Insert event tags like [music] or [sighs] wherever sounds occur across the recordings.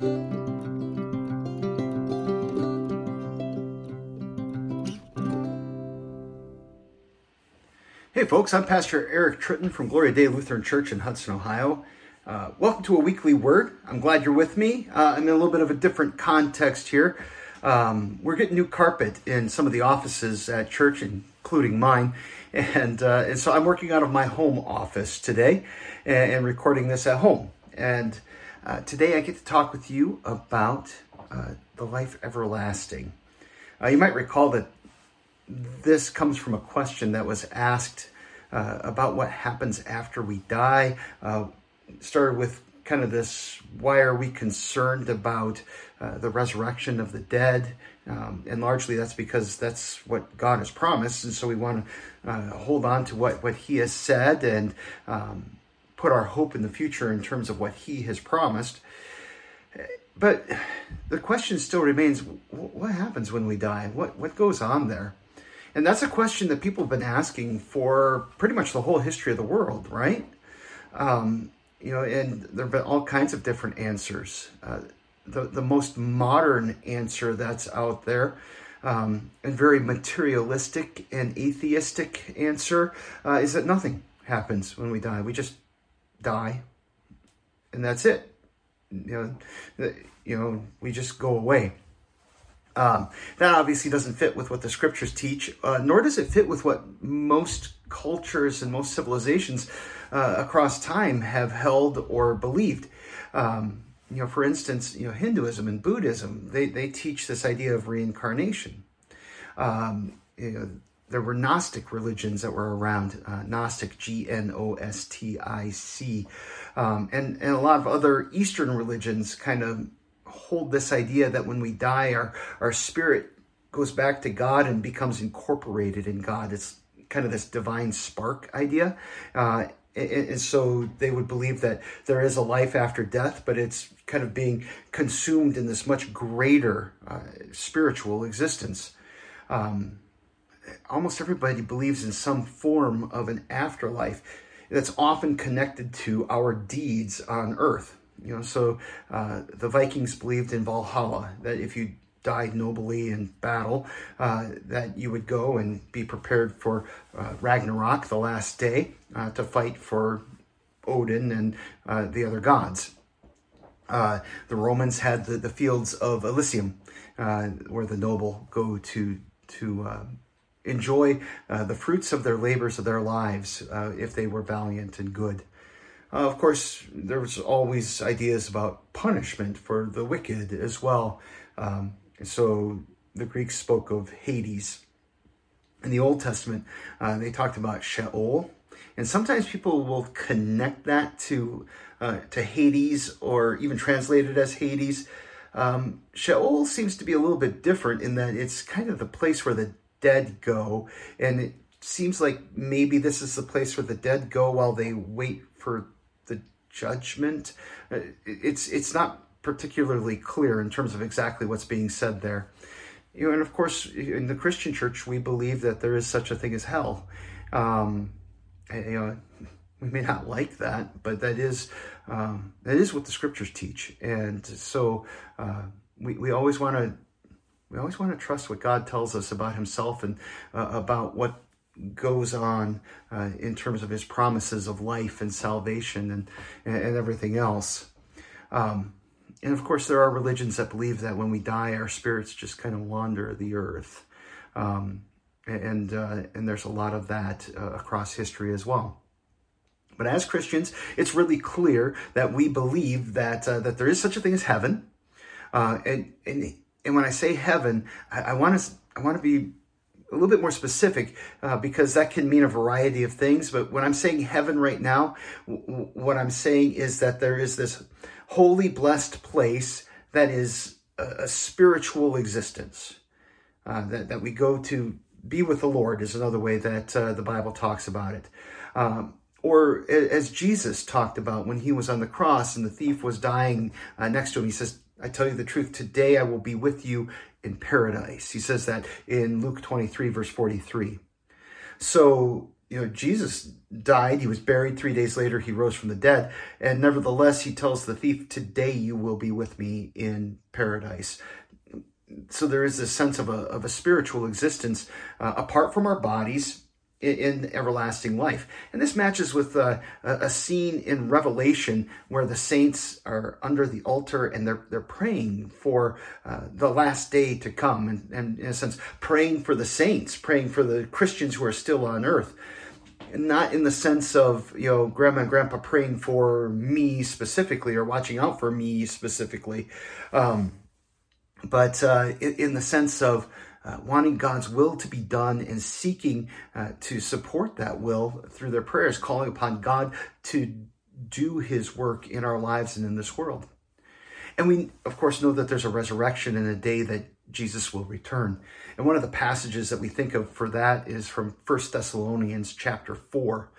Hey, folks, I'm Pastor Eric Tritton from Gloria Dei Lutheran Church in Hudson, Ohio. Uh, welcome to a weekly word. I'm glad you're with me. Uh, I'm in a little bit of a different context here. Um, we're getting new carpet in some of the offices at church, including mine. And, uh, and so I'm working out of my home office today and, and recording this at home. And uh, today I get to talk with you about uh, the life everlasting. Uh, you might recall that this comes from a question that was asked uh, about what happens after we die. Uh, started with kind of this why are we concerned about uh, the resurrection of the dead? Um, and largely that's because that's what God has promised. And so we want to hold on to what, what He has said and um, put our hope in the future in terms of what He has promised. But the question still remains what happens when we die? What, what goes on there? And that's a question that people have been asking for pretty much the whole history of the world, right? Um, you know, and there have been all kinds of different answers. Uh, the, the most modern answer that's out there, um, and very materialistic and atheistic answer, uh, is that nothing happens when we die. We just die, and that's it. You know, you know, we just go away. Um, that obviously doesn't fit with what the scriptures teach, uh, nor does it fit with what most cultures and most civilizations uh, across time have held or believed. Um, you know, for instance, you know, Hinduism and Buddhism, they, they teach this idea of reincarnation. Um, you know, there were Gnostic religions that were around, uh, Gnostic, G N O S T I C, um, and, and a lot of other Eastern religions kind of hold this idea that when we die, our, our spirit goes back to God and becomes incorporated in God. It's kind of this divine spark idea. Uh, and so they would believe that there is a life after death, but it's kind of being consumed in this much greater uh, spiritual existence. Um, almost everybody believes in some form of an afterlife that's often connected to our deeds on earth. You know, so uh, the Vikings believed in Valhalla that if you died nobly in battle, uh, that you would go and be prepared for uh, Ragnarok, the last day, uh, to fight for Odin and uh, the other gods. Uh, the Romans had the, the fields of Elysium, where the noble go to to enjoy the fruits of their labors of their lives if they were valiant and good. Uh, of course, there was always ideas about punishment for the wicked as well. Um, so the Greeks spoke of Hades. In the Old Testament, uh, they talked about Sheol, and sometimes people will connect that to uh, to Hades or even translate it as Hades. Um, Sheol seems to be a little bit different in that it's kind of the place where the dead go, and it seems like maybe this is the place where the dead go while they wait for the judgment. Uh, it's it's not particularly clear in terms of exactly what's being said there. You know, and of course, in the Christian church, we believe that there is such a thing as hell. Um, you know, we may not like that, but that is um, that is what the scriptures teach, and so uh, we we always want to we always want to trust what God tells us about Himself and uh, about what goes on uh, in terms of his promises of life and salvation and, and everything else. Um, and of course, there are religions that believe that when we die, our spirits just kind of wander the earth. Um, and, uh, and there's a lot of that uh, across history as well. But as Christians, it's really clear that we believe that, uh, that there is such a thing as heaven. Uh, and, and, and when I say heaven, I, want to I want to be a little bit more specific uh, because that can mean a variety of things. But when I'm saying heaven right now, w- what I'm saying is that there is this holy, blessed place that is a, a spiritual existence uh, that, that we go to be with the Lord, is another way that uh, the Bible talks about it. Um, or as Jesus talked about when he was on the cross and the thief was dying uh, next to him, he says, I tell you the truth, today I will be with you in paradise. He says that in Luke 23, verse 43. So you know, Jesus died, he was buried, three days later, he rose from the dead. And nevertheless, he tells the thief, Today you will be with me in paradise. So there is this sense of a, of a spiritual existence uh, apart from our bodies in, in, everlasting life. And this matches with uh, a scene in Revelation where the saints are under the altar and they're, they're praying for uh, the last day to come. And, and in a sense, praying for the saints, praying for the Christians who are still on earth not in the sense of you know grandma and grandpa praying for me specifically or watching out for me specifically um, but uh, in, in, the sense of uh, wanting god's will to be done and seeking uh, to support that will through their prayers calling upon god to do his work in our lives and in this world and we of course know that there's a resurrection and a day that Jesus will return. And one of the passages that we think of for that is from 1 Thessalonians chapter 4,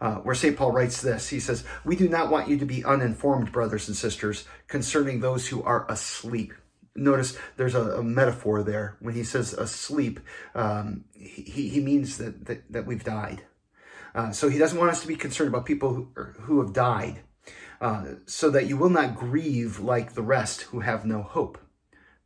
uh, where St. Paul writes this. He says, We do not want you to be uninformed, brothers and sisters, concerning those who are asleep. Notice there's a, a metaphor there. When he says asleep, um, he, he means that, that, that we've died. Uh, so he doesn't want us to be concerned about people who, who have died, uh, so that you will not grieve like the rest who have no hope.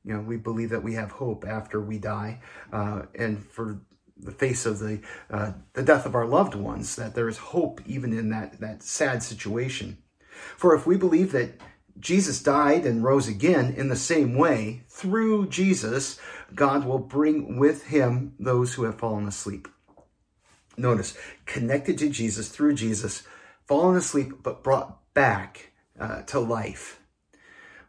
You know, we believe that we have hope after we die, uh, and for the face of the uh, the death of our loved ones, that there is hope even in that that sad situation. For if we believe that Jesus died and rose again in the same way, through Jesus, God will bring with him those who have fallen asleep. Notice, connected to Jesus through Jesus, fallen asleep, but brought back uh, to life.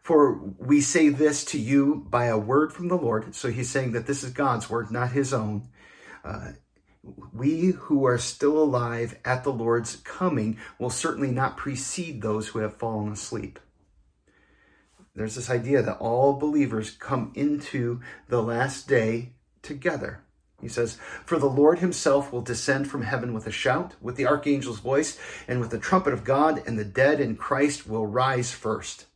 For we say this to you by a word from the Lord. So he's saying that this is God's word, not his own. Uh, we who are still alive at the Lord's coming will certainly not precede those who have fallen asleep. There's this idea that all believers come into the last day together. He says, For the Lord himself will descend from heaven with a shout, with the archangel's voice, and with the trumpet of God, and the dead in Christ will rise first.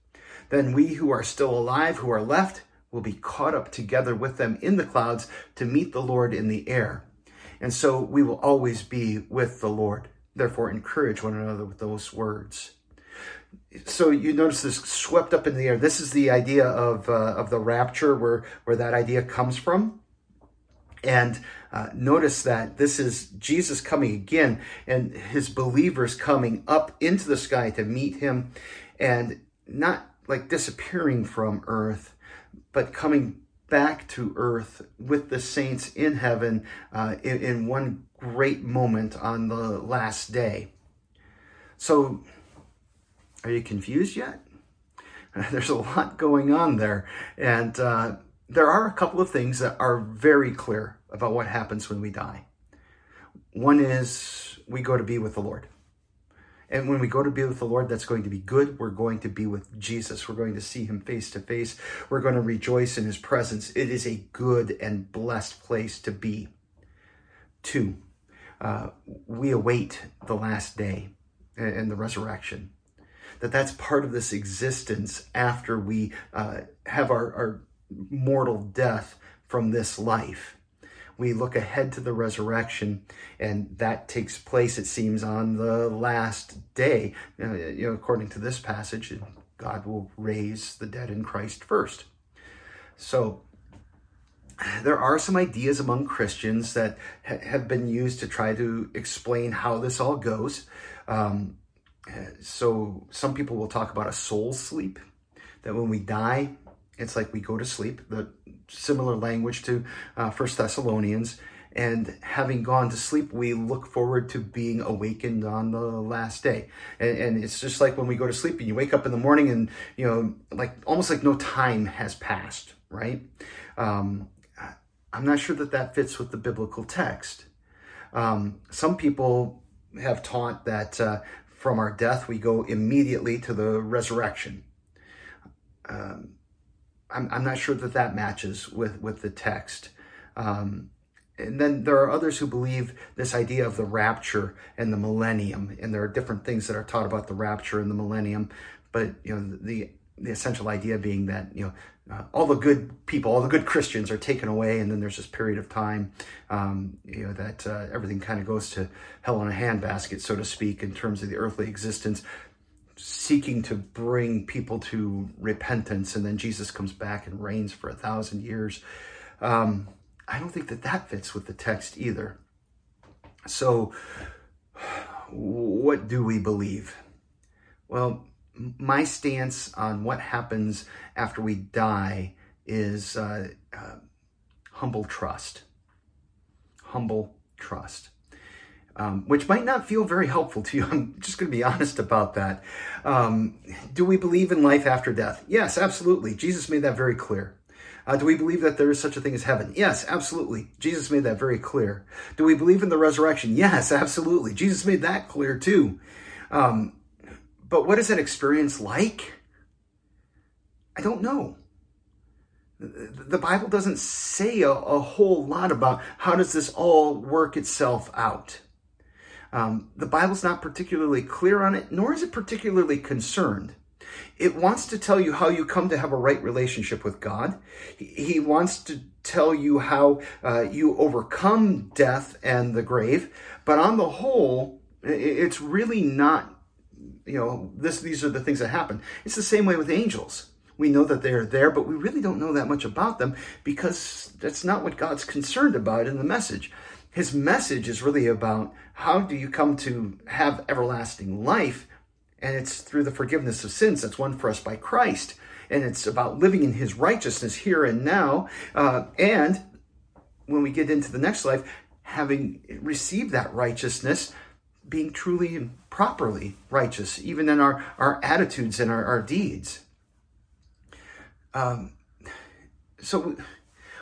Then we who are still alive, who are left, will be caught up together with them in the clouds to meet the Lord in the air. And so we will always be with the Lord. Therefore, encourage one another with those words. So you notice this swept up in the air. This is the idea of uh, of the rapture, where where that idea comes from. And uh, notice that this is Jesus coming again, and his believers coming up into the sky to meet him, and not like disappearing from earth, but coming back to earth with the saints in heaven uh, in, in one great moment on the last day. So, are you confused yet? [laughs] There's a lot going on there. And uh, there are a couple of things that are very clear about what happens when we die. One is we go to be with the Lord. And when we go to be with the Lord, that's going to be good. We're going to be with Jesus. We're going to see him face to face. We're going to rejoice in his presence. It is a good and blessed place to be. Two, uh, we await the last day and the resurrection. That that's part of this existence after we uh, have our, our mortal death from this life we look ahead to the resurrection, and that takes place, it seems, on the last day. Uh, you know, according to this passage, God will raise the dead in Christ first. So there are some ideas among Christians that ha- have been used to try to explain how this all goes. Um, so some people will talk about a soul sleep, that when we die, it's like we go to sleep, the similar language to uh, First Thessalonians. And having gone to sleep, we look forward to being awakened on the last day. And, and it's just like when we go to sleep and you wake up in the morning and, you know, like almost like no time has passed, right? Um, I'm not sure that that fits with the biblical text. Um, some people have taught that uh, from our death we go immediately to the resurrection. Um, I'm, I'm not sure that that matches with, with the text. Um, and then there are others who believe this idea of the rapture and the millennium, and there are different things that are taught about the rapture and the millennium. But you know, the the essential idea being that you know uh, all the good people, all the good Christians are taken away, and then there's this period of time, um, you know, that uh, everything kind of goes to hell in a handbasket, so to speak, in terms of the earthly existence, seeking to bring people to repentance, and then Jesus comes back and reigns for a thousand years. Um, I don't think that that fits with the text either. So, [sighs] what do we believe? Well, my stance on what happens after we die is uh, uh, humble trust. Humble trust. Um, which might not feel very helpful to you. [laughs] I'm just going to be honest about that. Um, do we believe in life after death? Yes, absolutely. Jesus made that very clear. Uh, do we believe that there is such a thing as heaven? Yes, absolutely. Jesus made that very clear. Do we believe in the resurrection? Yes, absolutely. Jesus made that clear too. Um, but what is that experience like? I don't know. The Bible doesn't say a, a whole lot about how does this all work itself out. Um, the Bible's not particularly clear on it, nor is it particularly concerned. It wants to tell you how you come to have a right relationship with God. He wants to tell you how uh, you overcome death and the grave. But on the whole, it's really not you know, this these are the things that happen. It's the same way with angels. We know that they're there, but we really don't know that much about them because that's not what God's concerned about in the message. His message is really about how do you come to have everlasting life, and it's through the forgiveness of sins that's won for us by Christ. And it's about living in his righteousness here and now. Uh, and when we get into the next life, having received that righteousness, being truly properly righteous, even in our, our attitudes and our, our deeds. Um, so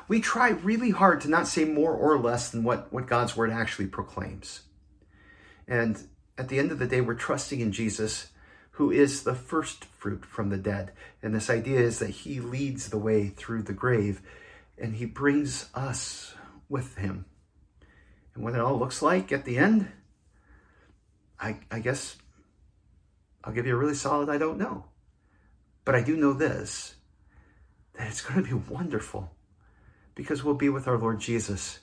we try really hard to not say more or less than what, what God's word actually proclaims. And at the end of the day, we're trusting in Jesus, who is the first fruit from the dead. And this idea is that he leads the way through the grave and he brings us with him. And what it all looks like at the end, I, I guess I'll give you a really solid I don't know. But I do know this that it's going to be wonderful because we'll be with our Lord Jesus.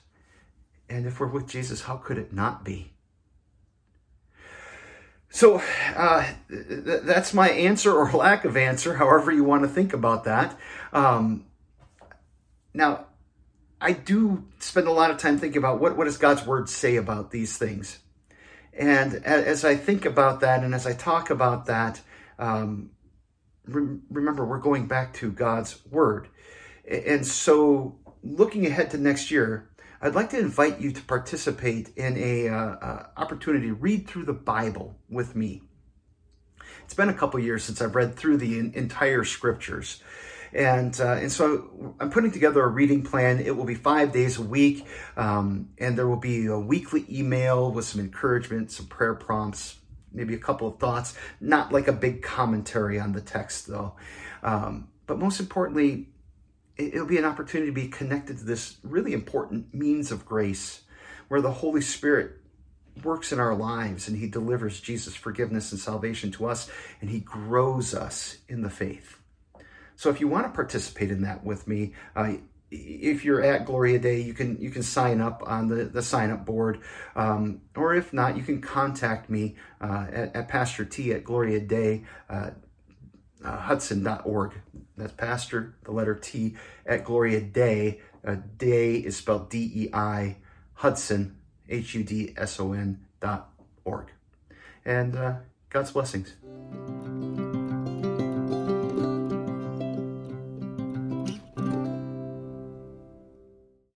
And if we're with Jesus, how could it not be? So uh, th- that's my answer or [laughs] lack of answer, however you want to think about that. Um, now, I do spend a lot of time thinking about what, what does God's word say about these things. And as I think about that and as I talk about that, um, re- remember, we're going back to God's Word. And so, looking ahead to next year, I'd like to invite you to participate in a uh, uh, opportunity read through the Bible with me. It's been a couple years since I've read through the entire scriptures. And, uh, and so I'm putting together a reading plan. It will be five days a week, um, and there will be a weekly email with some encouragement, some prayer prompts, maybe a couple of thoughts, not like a big commentary on the text though. Um, but most importantly, it'll be an opportunity to be connected to this really important means of grace where the Holy Spirit works in our lives and he delivers Jesus' forgiveness and salvation to us and he grows us in the faith. So if you want to participate in that with me, uh, if you're at Gloria Dei, you can you can sign up on the, the sign up board, um, or if not, you can contact me uh, at, at, Pastor T at Gloria Dei. Uh, uh, Hudson.org. That's Pastor, the letter T, at Gloria Dei. Uh, Dei is spelled D E I, Hudson, H U D S O N dot org. And uh, God's blessings.